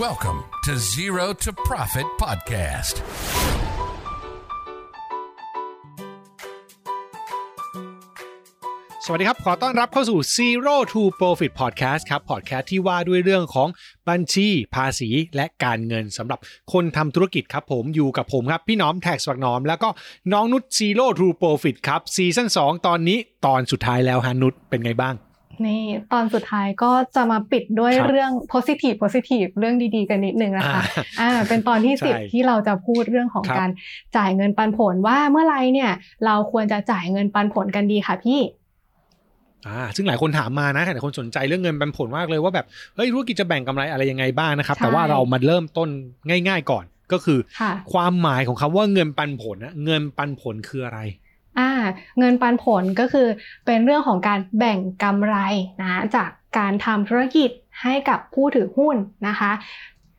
Welcome to Zero to Profit Podcast. สวัสดีครับ ขอต้อนรับเข้าสู่ Zero to Profit Podcast ครับ Podcast ที่ว่าด้วยเรื่องของบัญชีภาษีและการเงินสำหรับคนทำธุรกิจครับผมอยู่กับผมครับ พี่น้อมแท็กสวักน้อม แล้วก็น้องนุช Zero to Profit ครับซีซั่น2ตอนนี้ตอนสุดท้ายแล้วฮานุชเป็นไงบ้าง นี่ตอนสุดท้ายก็จะมาปิดด้วยครับเรื่อง positive positive เรื่องดีๆ กันนิดนึงนะคะอ่าอ่าเป็นตอนที่ใช่สิบที่เราจะพูดเรื่องของครับการจ่ายเงินปันผลว่าเมื่อไหรเนี่ย เราควรจะจ่ายเงินปันผลกันดีค่ะพี่อ่าซึ่งหลายคนถามมานะหลายคนสนใจเรื่องเงินปันผลมากเลยว่าแบบเฮ้ยธุรกิจจะแบ่งกำไรอะไรยังไงบ้างนะครับใช่แต่ว่าเรามาเริ่มต้นง่าย ๆ ก่อนก็คือค่ะความหมายของคำว่าเงินปันผลนะเงินปันผลคืออะไร อ่าเงินปันผลก็คือเป็นเรื่องของการแบ่งกำไรนะจากการทำธุรกิจให้กับผู้ถือหุ้นนะคะ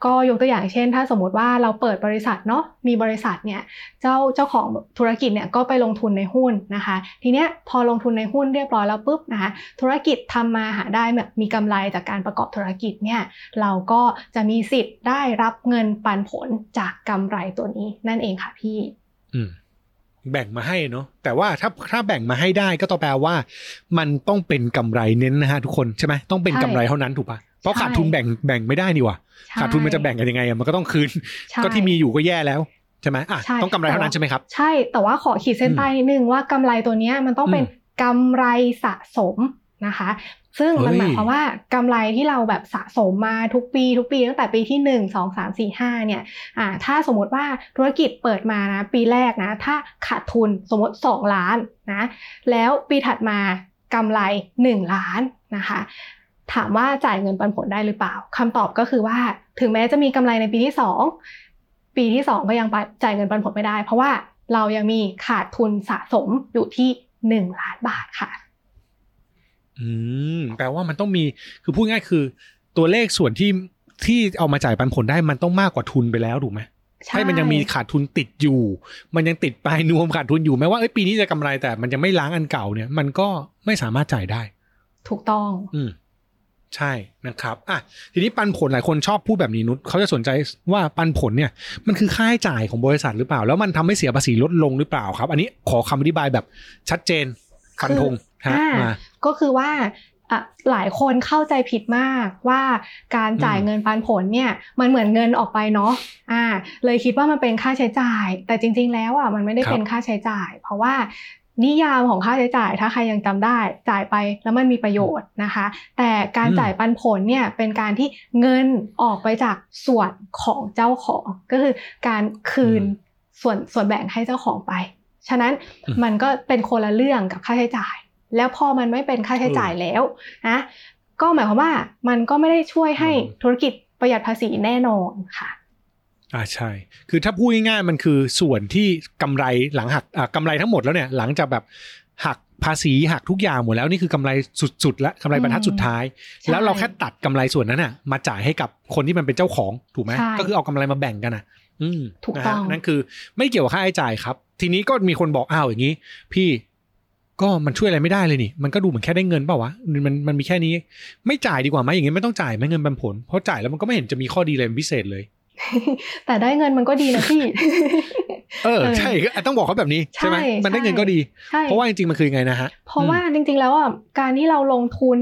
ก็ยกตัวอย่างเช่น ถ้าสมมติว่าเราเปิดบริษัทเนาะมีบริษัทเนี่ยเจ้าเจ้าของธุรกิจเนี่ยก็ไปลงทุนในหุ้นนะคะ ทีเนี้ยพอลงทุนในหุ้นเรียบร้อยแล้วปุ๊บนะคะธุรกิจทำมาหาได้แบบมีกำไรจากการประกอบธุรกิจเนี่ยเราก็จะมีสิทธิ์ได้รับเงินปันผลจากกำไรตัวนี้นั่นเองค่ะพี่ อืม แบ่งมาให้เนาะแต่ว่าถ้าถ้าแบ่งมาให้ได้ก็ต้องแปลว่า มันต้องเป็นกำไรเน้นนะฮะทุกคนใช่ไหมต้องเป็นใช่กำไรเท่านั้นถูกปะเพราะใช่ขาดทุนแบ่งแบ่งไม่ได้นี่หว่าใช่ขาดทุนมันจะแบ่งกันยังไงอะมันก็ต้องคืนใช่ก็ที่มีอยู่ก็แย่แล้วใช่ไหมอะใช่ต้องกำไรเท่านั้นใช่ไหมครับ ใช่แต่ว่าขอขีดเส้นใต้นิดนึงว่ากำไรตัวเนี้ยมันต้องเป็นอืมกำไรสะสมนะคะ ซึ่งมันเฮ้ยหมายความว่ากำไรที่เราแบบสะสมมาทุกปีทุกปีตั้งแต่ปีที่หนึ่งสองสามสี่ห้าเนี่ยอ่าถ้าสมมติว่าธุรกิจเปิดมานะปีแรกนะ ถ้าขาดทุนสมมติ 2 ล้านนะแล้วปีถัดมากำไร 1 ล้านนะคะถามว่าจ่ายเงินปันผลได้หรือเปล่าคำตอบก็คือว่าถึงแม้จะมีกำไรในปีที่สองปีที่สองก็ยังไปจ่ายเงินปันผลไม่ได้ เพราะว่าเรายังมีขาดทุนสะสมอยู่ที่หนึ่งล้านบาทค่ะ อืมแปลว่ามันต้องมีคือพูดง่ายคือ ตัวเลขส่วนที่ที่เอามาจ่ายปันผลได้มันต้องมากกว่าทุนไปแล้วถูกไหมใช่ให้มันยังมีขาดทุนติดอยู่ มันยังติดปลายนวมขาดทุนอยู่แม้ว่าเอ้ยปีนี้จะกำไรแต่มันยังไม่ล้างอันเก่าเนี่ย มันก็ไม่สามารถจ่ายได้ ถูกต้อง อืมใช่นะครับอะทีนี้ปันผลหลายคนชอบพูดแบบนี้นุชเขาจะสนใจว่าปันผลเนี่ย มันคือค่าใช้จ่ายของบริษัทหรือเปล่า แล้วมันทำให้เสียภาษีลดลงหรือเปล่าครับ อันนี้ขอคำอธิบายแบบชัดเจนฟันธงฮะอ่ามมา ก็คือว่าอะหลายคนเข้าใจผิดมากว่าการจ่ายอืมเงินปันผลเนี่ยมันเหมือนเงินออกไปเนาะอ่าเลยคิดว่ามันเป็นค่าใช้จ่าย แต่จริง ๆ แล้วอะมันไม่ได้เป็นค่าใช้จ่าย เพราะว่านิยามของค่าใช้จ่ายถ้าใครยังจำได้จ่ายไปแล้วมันมีประโยชน์นะคะ แต่การอืมจ่ายปันผลเนี่ยเป็นการที่เงินออกไปจากส่วนของเจ้าของ ก็คือการคืนส่วนส่วนแบ่งให้เจ้าของไป ฉะนั้นอืมมันก็เป็นคนละเรื่องกับค่าใช้จ่าย แล้วพอมันไม่เป็นค่าใช้จ่ายแล้วนะก็หมายความว่ามันก็ไม่ได้ช่วยให้อืมธุรกิจประหยัดภาษีแน่นอนค่ะอ่าใช่ คือถ้าพูดง่ายๆมันคือส่วนที่กำไรหลังหักอ่ากำไรทั้งหมดแล้วเนี่ยหลังจากแบบหักภาษีหักทุกอย่างหมดแล้วนี่คือกำไรสุดๆและกำไรบรรทัดสุดท้ายใช่แล้วเราแค่ตัดกำไรส่วนนั้นน่ะ มาจ่ายให้กับคนที่มันเป็นเจ้าของถูกไหมใช่ก็คือเอากำไรมาแบ่งกันอะ อืมถูกนะต้ฮะองนั่นคือไม่เกี่ยวกับค่าใช้จ่ายครับ ทีนี้ก็มีคนบอกอ้าวอย่างนี้ พี่ ก็มันช่วยอะไรไม่ได้เลยนี่ มันก็ดูเหมือนแค่ได้เงินเปล่าวะ มันมันมีแค่นี้ ไม่จ่ายดีกว่าไหมอย่างเงี้ยไม่ต้องจ่ายไหมเงินปันผล เพราะจ่ายแล้วมันก็ไม่เห็นจะมีข้อดีอะไรพิเศษเลย แต่ได้เงินมันก็ดีนะพี่ เออเออใช่ต้องบอกเขาแบบนี้ใช่ไหมใช่มันได้เงินใช่ก็ดีใช่เพราะว่าจริงๆมันคือยังไงนะฮะเพราะว่าจริงๆแล้วอะการที่เราลงทุน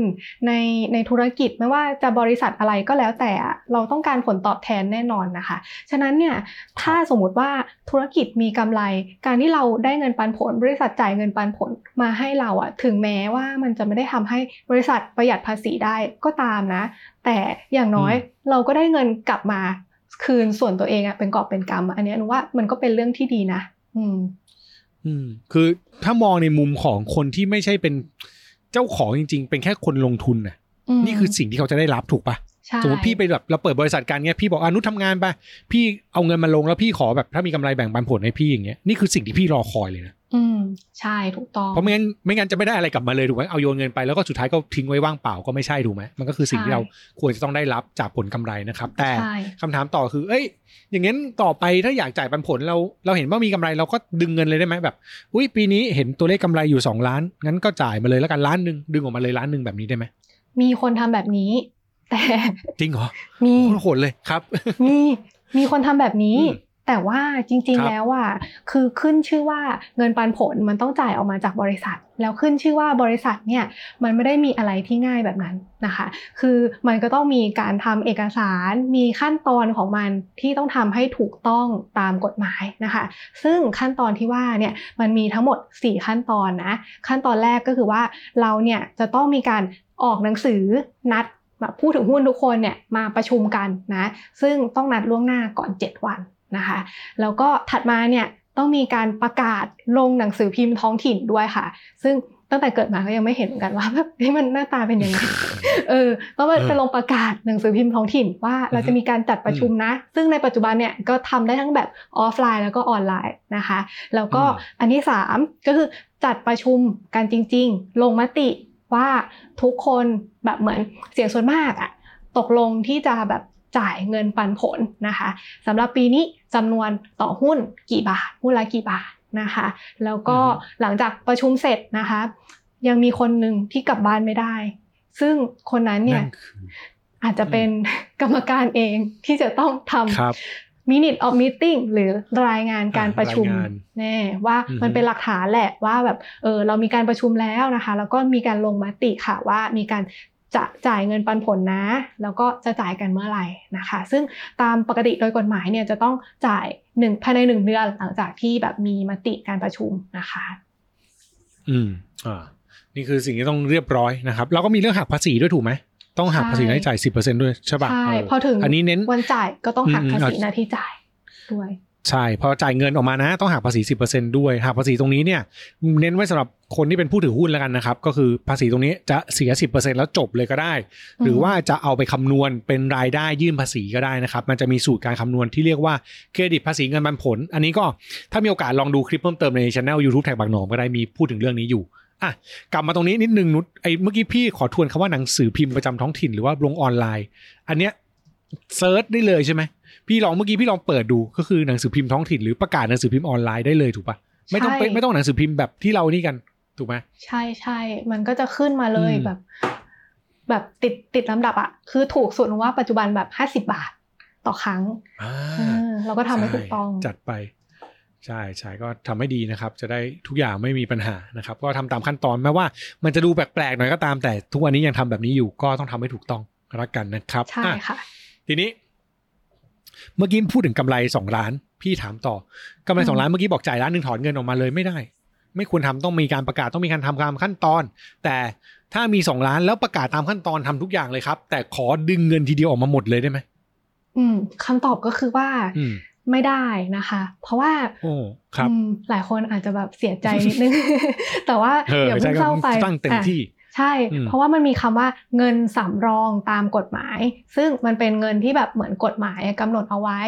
ในในธุรกิจไม่ว่าจะบริษัทอะไรก็แล้วแต่อะเราต้องการผลตอบแทนแน่นอนนะคะ ฉะนั้นเนี่ยถ้าสมมติว่าธุรกิจมีกำไร การที่เราได้เงินปันผล บริษัทจ่ายเงินปันผลมาให้เราอะถึงแม้ว่ามันจะไม่ได้ทำให้บริษัทประหยัดภาษีได้ก็ตามนะ แต่อย่างน้อยอืมเราก็ได้เงินกลับมา คืนส่วนตัวเองอะเป็นกอบเป็นกำอะอันเนี้ยหนูว่ามันก็เป็นเรื่องที่ดีนะอืม อืม คือถ้ามองในมุมของคนที่ไม่ใช่เป็นเจ้าของจริง ๆ เป็นแค่คนลงทุนน่ะอืมนี่คือสิ่งที่เขาจะได้รับถูกปะใช่ สมมติพี่ไปแบบเราเปิดบริษัทกันเงี้ยพี่บอกอานุทำงานไปพี่เอาเงินมาลงแล้วพี่ขอแบบถ้ามีกำไรแบ่งปันผลให้พี่อย่างเงี้ยนี่คือสิ่งที่พี่รอคอยเลยนะอืมใช่ถูกต้องเพราะไม่งั้นไม่งั้นจะไม่ได้อะไรกลับมาเลยถูกไหมเอาโยนเงินไปแล้วก็สุดท้ายก็ทิ้งไว้ว่างเปล่าก็ไม่ใช่ถูกไหมมันก็คือสิ่งที่เราควรจะต้องได้รับจากผลกำไรนะครับ แต่ใช่คำถามต่อคือ เอ้ย อย่างงั้นต่อไปถ้าอยากจ่ายปันผลเราเราเห็นว่ามีกำไรเราก็ดึงเงินเลยได้ไหมแบบอุ้ยปีนี้เห็นตัวเลขกำไรอยู่สองล้านงั้นก็จ่ายมาเลยแล้วกันล้านหนึ่งดึงออกมาเลยล้านหนึ่งแบบนี้ได้ไหมมีคนทำแบบนี้ แต่จริงเหรอมีโคตรโหดเลยครับ มีมีคนทำแบบนี้อืมแต่ว่าจริงครัๆบแล้วอะคือขึ้นชื่อว่าเงินปันผลมันต้องจ่ายออกมาจากบริษัท แล้วขึ้นชื่อว่าบริษัทเนี่ยมันไม่ได้มีอะไรที่ง่ายแบบนั้นนะคะ คือมันก็ต้องมีการทำเอกสารมีขั้นตอนของมันที่ต้องทำให้ถูกต้องตามกฎหมายนะคะ ซึ่งขั้นตอนที่ว่าเนี่ยมันมีทั้งหมด 4 ขั้นตอนนะขั้นตอนแรกก็คือว่าเราเนี่ยจะต้องมีการออกหนังสือนัด แบบผู้ถือหุ้นทุกคนเนี่ยมาประชุมกันนะซึ่งต้องนัดล่วงหน้าก่อน 7 วันนะคะแล้วก็ถัดมาเนี่ยต้องมีการประกาศลงหนังสือพิมพ์ท้องถิ่นด้วยค่ะ ซึ่งตั้งแต่เกิดมาก็ยังไม่เห็นเหมือนกันว่าแบบนี่มันหน้าตาเป็นยังไงเออต้องไปเออไปลงประกาศหนังสือพิมพ์ท้องถิ่นว่าเราจะมีการจัดประชุมนะ ซึ่งในปัจจุบันเนี่ยก็ทำได้ทั้งแบบออฟไลน์แล้วก็ออนไลน์นะคะ แล้วก็อืมอันที่สามก็คือจัดประชุมกันจริง ๆ ลงมติ ว่าทุกคนแบบเหมือนเสียงส่วนมากอะตกลงที่จะแบบจ่ายเงินปันผลนะคะสำหรับปีนี้จำนวนต่อหุ้นกี่บาทหุ้นละกี่บาทนะคะ แล้วก็อือฮึหลังจากประชุมเสร็จนะคะ ยังมีคนหนึ่งที่กลับบ้านไม่ได้ ซึ่งคนนั้นเนี่ยนั่นคืออาจจะเป็นกรรมการเองที่จะต้องทครับำ minute of meeting หรือรายงานการประชุมรายงานแน่ว่าอือฮึมันเป็นหลักฐานแหละว่าแบบเออเรามีการประชุมแล้วนะคะ แล้วก็มีการลงมติค่ะว่ามีการจะจ่ายเงินปันผลนะ แล้วก็จะจ่ายกันเมื่อไหร่นะคะ ซึ่งตามปกติโดยกฎหมายเนี่ยจะต้องจ่ายหนึ่งภายในหนึ่งเดือนหลังจากที่แบบมีมติการประชุมนะคะ อืมอ่านี่คือสิ่งที่ต้องเรียบร้อยนะครับ แล้วก็มีเรื่องหักภาษีด้วยถูกไหม ต้องหักใช่ภาษีรายจ่ายสิบเปอร์เซ็นด้วยใช่ป่ะใช่เออพอถึงอันนี้เน้นวันจ่ายก็ต้องหักอืมภาษีเอาหน้าที่จ่ายด้วยใช่พอจ่ายเงินออกมานะ ต้องหักภาษีสิบเปอร์เซ็นด้วยหักภาษีตรงนี้เนี่ย เน้นไว้สำหรับคนที่เป็นผู้ถือหุ้นแล้วกันนะครับ ก็คือภาษีตรงนี้จะเสียสิบเปอร์เซ็นแล้วจบเลยก็ได้ หรือว่าจะเอาไปคำนวณเป็นรายได้ยื่นภาษีก็ได้นะครับ มันจะมีสูตรการคำนวณที่เรียกว่าเครดิตภาษีเงินปันผล อันนี้ก็ถ้ามีโอกาสลองดูคลิปเพิ่มเติมในช anel YouTube แท็กบางหนอมก็ได้มีพูดถึงเรื่องนี้อยู่ อะกลับมาตรงนี้นิดนึงนุชไอ้เมื่อกี้พี่ขอทวนคำว่าหนังสือพิมพ์ประจำท้องถิ่นหรือว่าลงออนไลน์ อันเนี้ย search ได้เลยใช่ไหมพี่ลองเมื่อกี้พี่ลองเปิดดูก็คือหนังสือพิมพ์ท้องถิ่นหรือประกาศหนังสือพิมพ์ออนไลน์ได้เลยถูกปะไม่ต้องใช่ไปไม่ต้องหนังสือพิมพ์แบบที่เรานี่กันถูกไหมใช่ใช่มันก็จะขึ้นมาเลยอืมแบบ แบบติดติดลำดับอะคือถูกสุดว่าปัจจุบันแบบห้าสิบาทต่อครั้งอ่าเออเราก็ทำให้ถูกต้องใช่จัดไป ใช่ใช่ก็ทำให้ดีนะครับ จะได้ทุกอย่างไม่มีปัญหานะครับ ก็ทำตามขั้นตอนแม้ว่า มันจะดูแปลกๆหน่อยก็ตาม แต่ทุกวันนี้ยังทำแบบนี้อยู่ก็ต้องทำให้ถูกต้องรักกันนะครับใช่อะค่ะ ทีนี้ เมื่อกี้พูดถึงกำไรสองล้าน พี่ถามต่อกำไรสองล้านเมื่อกี้บอกจ่ายล้านหนึ่งถอนเงินออกมาเลยไม่ได้ ไม่ควรทำต้องมีการประกาศต้องมีการทำตามขั้นตอน แต่ถ้ามีสองล้านแล้วประกาศตามขั้นตอนทำทุกอย่างเลยครับ แต่ขอดึงเงินทีเดียวออกมาหมดเลยได้ไหมอืมคำตอบก็คือว่าอืม ไม่ได้นะคะ เพราะว่าโอ้ครับอืมหลายคนอาจจะแบบเสียใจนิดนึง แต่ว่าเอออย่าใช่เพิ่งก็เข้าไปตั้งเต็มอะที่ใช่อืมเพราะว่ามันมีคำว่าเงินสำรองตามกฎหมาย ซึ่งมันเป็นเงินที่แบบเหมือนกฎหมายกำหนดเอาไว้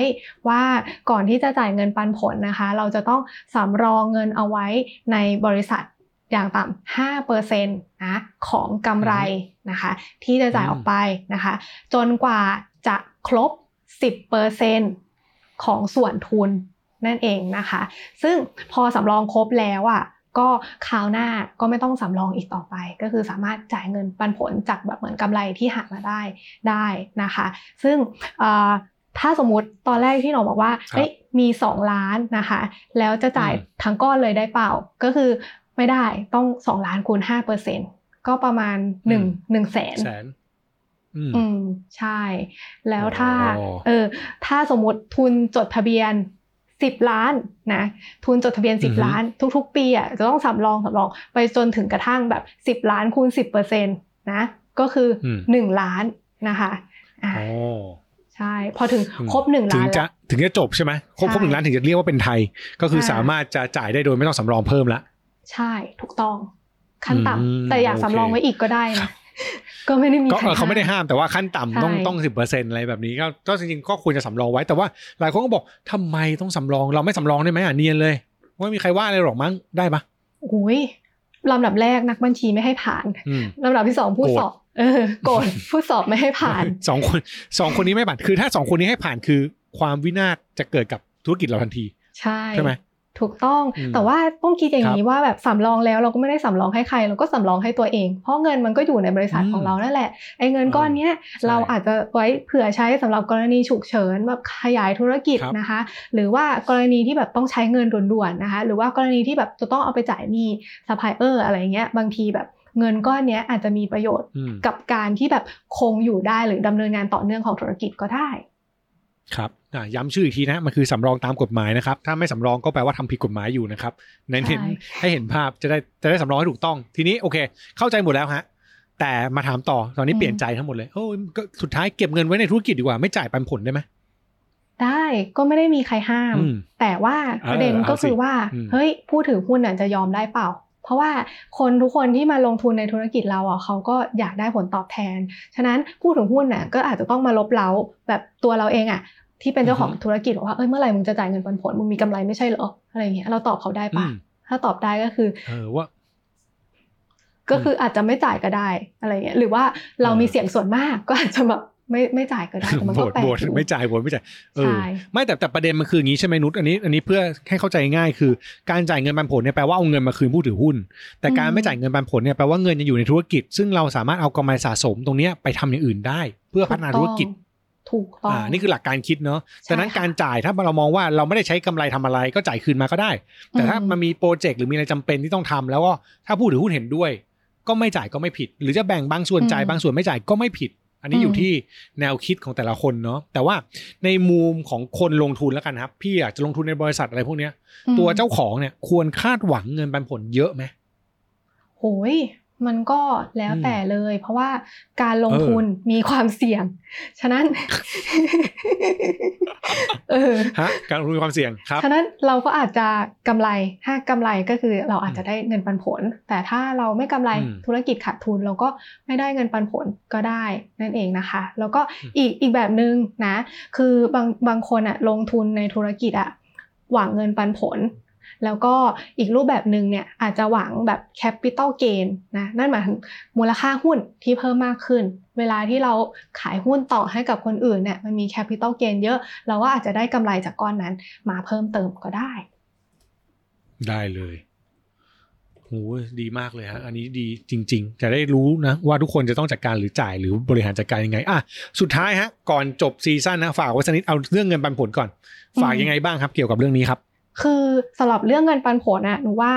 ว่าก่อนที่จะจ่ายเงินปันผลนะคะ เราจะต้องสำรองเงินเอาไว้ในบริษัทอย่างต่ำห้าเปอร์เซ็นต์นะของกำไรนะคะ ที่จะจ่ายออกไปนะคะ จนกว่าจะครบ10เปอร์เซ็นต์ ของส่วนทุนนั่นเองนะคะ ซึ่งพอสำรองครบแล้วอะก็คราวหน้าก็ไม่ต้องสำรองอีกต่อไป ก็คือสามารถจ่ายเงินปันผลจากแบบเหมือนกำไรที่หามาได้ได้นะคะ ซึ่งเอ่อถ้าสมมุติตอนแรกที่หนูบอกว่าครับเอ้ยมี 2 ล้านนะคะ แล้วจะจ่ายอืมทั้งก้อนเลยได้เปล่า ก็คือไม่ได้ต้อง 2 ล้านคูณ5เปอร์เซ็นก็ประมาณ1 1แสนแสน อืมอืมใช่ แล้วถ้าอ๋อเออถ้าสมมติทุนจดทะเบียนสิบล้านนะทุนจดทะเบียนสิบล้าน ทุก ๆ ปีอะจะต้องสำรองสำรองไปจนถึงกระทั่งแบบสิบล้านคูณสิบเปอร์เซ็นตนะก็คืออมหนึ่งล้านนะคะอ่าอ๋อใช่ พอถึงอืมครบหนึ่งถึล้างนจะละถึงจะจบใช่ไหมครบใช่ครบหนึ่งล้านถึงจะเรียกว่าเป็นไทย ก็คืออาสามารถจะจ่ายได้โดยไม่ต้องสำรองเพิ่มละใช่ถูกต้องขั้นอืมต่ำแต่อยากโอเคสำรองไว้อีกก็ได้นะ ก็ไม่ได้มีก็ใครเออเขาไม่ได้ห้ามห้ามแต่ว่าขั้นต่ำต้องใช่ต้องสิบเปอร์เซ็นอะไรแบบนี้ก็ก็จริงๆก็ควรจะสำรองไว้แต่ว่าหลายคนก็บอกทำไมต้องสำรองเราไม่สำรองได้ไหมอะเนียนเลยไม่มีใครว่าอะไรหรอกมั้งได้ปะโอ้ยลำดับแรกนักบัญชีไม่ให้ผ่านอืมลำดับที่สองผู้โกรธสอบเออโกรธผู้สอบไม่ให้ผ่านสองคนสองคนนี้ไม่ผ่านคือถ้าสองคนนี้ให้ผ่านคือ ความวินาศจะเกิดกับธุรกิจเราทันที ใช่ใช่ไหม ถูกต้องอืมแต่ว่าต้องคิดอย่างครับนี้ว่าแบบสำรองแล้วเราก็ไม่ได้สำรองให้ใคร เราก็สำรองให้ตัวเอง เพราะเงินมันก็อยู่ในบริษัทอืมของเรานั่นแหละ ไอ้เงินก้อนเนี้ยใช่เราอาจจะไว้เผื่อใช้สำหรับกรณีฉุกเฉินแบบขยายธุรกิจครับนะคะ หรือว่ากรณีที่แบบต้องใช้เงินด่วนๆนะคะ หรือว่ากรณีที่แบบจะต้องเอาไปจ่ายหนี้ซัพพลายเออร์อะไรเงี้ย บางทีแบบเงินก้อนเนี้ยอาจจะมีประโยชน์อืมกับการที่แบบคงอยู่ได้หรือดำเนินงานต่อเนื่องของธุรกิจก็ได้ ครับอะย้ำชื่ออีกทีนะมันคือสำรองตามกฎหมายนะครับ ถ้าไม่สำรองก็แปลว่าทำผิดกฎหมายอยู่นะครับเน้นเห็นใช่ให้เห็นภาพจะได้จะได้สำรองให้ถูกต้อง ทีนี้โอเค เข้าใจหมดแล้วฮะแต่มาถามต่อตอนนี้เปลี่ยนใจทั้งหมดเลยโอ้ยก็สุดท้ายเก็บเงินไว้ในธุรกิจดีกว่าไม่จ่ายปันผลได้ไหมได้ก็ไม่ได้มีใครห้ามอืมแต่ว่าประเด็นเออก็เอาสิคือว่าอืมเฮ้ยผู้ถือหุ้นน่ะจะยอมได้เปล่า เพราะว่าคนทุกคนที่มาลงทุนในธุรกิจเราอะเขาก็อยากได้ผลตอบแทน ฉะนั้นผู้ถือหุ้นน่ะก็อาจจะต้องมาลบเล้าแบบตัวเราเองอะที่เป็นเจ้าของธุรกิจบอกว่าเอ้ยเมื่อไหร่มึงจะจ่ายเงินปันผลมึงมีกำไรไม่ใช่เหรออะไรเงี้ยเราตอบเขาได้อืปะมถ้าตอบได้ก็คือเออว่าก็คืออาจจะไม่จ่ายก็ได้อะไรเงี้ยหรือว่าเราเออมีเสียงส่วนมากก็อาจจะแบบ ไม่ไม่จ่ายก็ได้แต่มันโบก็ดแปลกโบดอยู่ไม่จ่ายโบดไม่จ่ายเออใช่ไม่แต่แต่ประเด็นมันคืออย่างนี้ใช่ไหมนุชอันนี้อันนี้เพื่อให้เข้าใจง่ายคือการจ่ายเงินปันผลเนี่ยแปลว่าเอาเงินมาคืนผู้ถือหุ้น แต่การอืมไม่จ่ายเงินปันผลเนี่ยแปลว่าเงินยังอยู่ในธุรกิจ ซึ่งเราสามารถเอากำไรสะสมตรงเนี้ยไปทำอย่างอื่นได้ เพื่อพัฒนาธุรกิจถูกต้องอ่านี่คือหลักการคิดเนาะใช่ดังนั้นค่ะการจ่ายถ้าเรามองว่าเราไม่ได้ใช้กำไรทำอะไรก็จ่ายคืนมาก็ได้ แต่ถ้าอืมมันมีโปรเจกต์หรือมีอะไรจำเป็นที่ต้องทำแล้วก็ถ้าผู้ถือหุ้นเห็นด้วย ก็ไม่จ่ายก็ไม่ผิด หรือจะแบ่งบางส่วนจ่ายบางส่วนไม่จ่ายก็ไม่ผิด อันนี้อยู่ที่แนวคิดของแต่ละคนเนาะแต่ว่าในมุมของคนลงทุนแล้วกันครับ พี่อยากจะลงทุนในบริษัทอะไรพวกเนี้ยอืมตัวเจ้าของเนี่ย ควรคาดหวังเงินปันผลเยอะไหมโหย มันก็แล้วอืมแต่เลย เพราะว่าการลงเออทุนมีความเสี่ยง ฉะนั้นเออฮะการลงทุนมีความเสี่ยงครับ ฉะนั้นเราก็อาจจะกำไรถ้ากำไรก็คือเราอาจจะได้เงินปันผล แต่ถ้าเราไม่กำไรอืมธุรกิจขาดทุน เราก็ไม่ได้เงินปันผลก็ได้นั่นเองนะคะ แล้วก็อืมอีกอีกแบบหนึ่งนะ คือบางบางคนอะลงทุนในธุรกิจอะหวังเงินปันผล แล้วก็อีกรูปแบบหนึ่งเนี่ยอาจจะหวังแบบ capital gain นะนั่นหมายถึงมูลค่าหุ้นที่เพิ่มมากขึ้น เวลาที่เราขายหุ้นต่อให้กับคนอื่นเนี่ยมันมี capital gain เยอะ เราก็อาจจะได้กำไรจากก้อนนั้นมาเพิ่มเติมก็ได้ ได้เลยโหดีมากเลยฮะ อันนี้ดีจริง ๆ จะได้รู้นะ ว่าทุกคนจะต้องจัดการหรือจ่ายหรือบริหารจัดการยังไง อะ สุดท้ายฮะ ก่อนจบซีซั่นนะ ฝากไว้สักนิดเอาเรื่องเงินปันผลก่อน ฝากยังไงบ้างครับ เกี่ยวกับเรื่องนี้ครับ คือสำหรับเรื่องเงินปันผลอะหนูว่า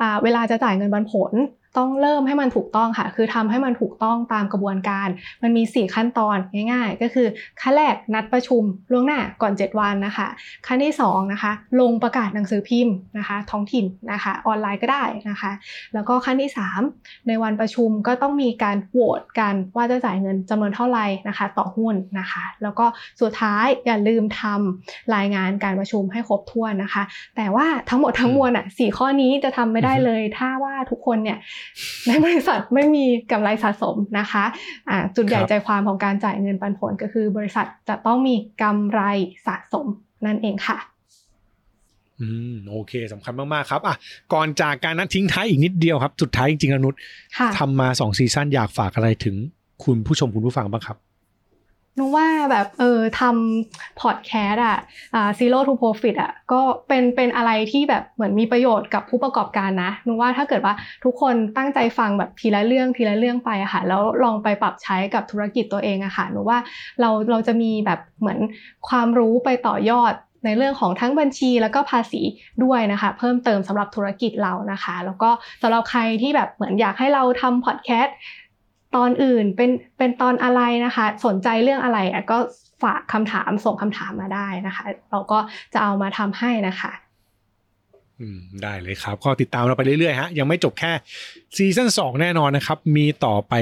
อ่าเวลาจะจ่ายเงินปันผล ต้องเริ่มให้มันถูกต้องค่ะ คือทำให้มันถูกต้องตามกระบวนการ มันมี 4 ขั้นตอนง่าย ๆ ก็คือขั้นแรกนัดประชุมล่วงหน้าก่อน 7 วันนะคะ ขั้นที่2นะคะลงประกาศหนังสือพิมพ์นะคะ ท้องถิ่นนะคะออนไลน์ก็ได้นะคะ แล้วก็ขั้นที่ 3 ในวันประชุมก็ต้องมีการโหวตกันว่าจะจ่ายเงินจำนวนเท่าไหร่นะคะ ต่อหุ้นนะคะ แล้วก็สุดท้ายอย่าลืมทำรายงานการประชุมให้ครบถ้วนนะคะ แต่ว่าทั้งหมดทั้งมวลอะสี่ข้อนี้จะทำไม่ได้เลย ถ้าว่าทุกคนเนี่ยในบริษัทไม่มีกำไรสะสมนะคะอ่าจุดใหญ่ครับใจความของการจ่ายเงินปันผลก็คือบริษัทจะต้องมีกำไรสะสมนั่นเองค่ะอืมโอเคสำคัญมากๆครับอะก่อนจากการนั้นทิ้งท้ายอีกนิดเดียวครับ สุดท้ายจริงๆแล้วนุชค่ะทำมาสองซีซั่นอยากฝากอะไรถึงคุณผู้ชมคุณผู้ฟังบ้างครับ นึกว่าแบบเออทำพอดแคสต์อะอ่า zero to profit อะก็เป็นเป็นอะไรที่แบบเหมือนมีประโยชน์กับผู้ประกอบการนะนึกว่าถ้าเกิดว่าทุกคนตั้งใจฟังแบบทีละเรื่องทีละเรื่องไปอะค่ะแล้วลองไปปรับใช้กับธุรกิจตัวเองอะค่ะนึกว่าเราเราจะมีแบบเหมือนความรู้ไปต่อยอดในเรื่องของทั้งบัญชีแล้วก็ภาษีด้วยนะคะ เพิ่มเติมสำหรับธุรกิจเรานะคะ แล้วก็สำหรับใครที่แบบเหมือนอยากให้เราทำพอดแคสต์ ตอนอื่นเป็นเป็นตอนอะไรนะคะ สนใจเรื่องอะไรก็ฝากคำถามส่งคำถามมาได้นะคะ เราก็จะเอามาทำให้นะคะ ได้เลยครับ ก็ติดตามเราไปเรื่อยๆฮะยังไม่จบแค่ซีซั่น2แน่นอนนะครับ มีต่อไป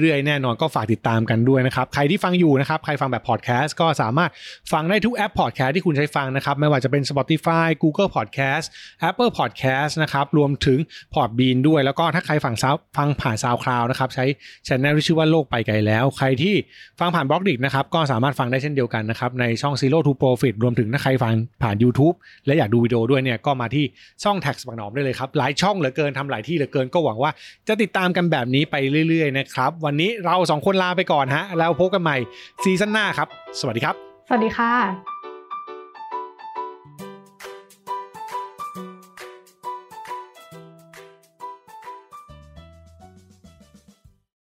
เรื่อยๆ แน่นอนก็ฝากติดตามกันด้วยนะครับ ใครที่ฟังอยู่นะครับ ใครฟังแบบพอดแคสต์ก็สามารถฟังได้ทุกแอปพอดแคสต์ที่คุณใช้ฟังนะครับ ไม่ว่าจะเป็น Spotify Google Podcast Apple Podcast นะครับ รวมถึง Podbean ด้วย แล้วก็ถ้าใครฟังซาวฟังผ่าน SoundCloud นะครับ ใช้ช anel ที่ชื่อว่าโลกไปไกลแล้ว ใครที่ฟังผ่านบล็อกดินะครับก็สามารถฟังได้เช่นเดียวกันนะครับในช่อง Zero to Profit รวมถึงถ้าใครฟังผ่าน YouTube และอยากดูวิดีโอด้วยเนี่ยก็มาที่ช่องแท็กสปักหนอมได้เลยครับ หลายช่องเหลือเกินทำหลายที่เหลือเกินก็หวังว่า จะติดตามกันแบบนี้ไปเรื่อยๆนะครับ วันนี้เราสองคนลาไปก่อนฮะแล้วพบกันใหม่ซีซั่นหน้าครับ สวัสดีครับ สวัสดีค่ะ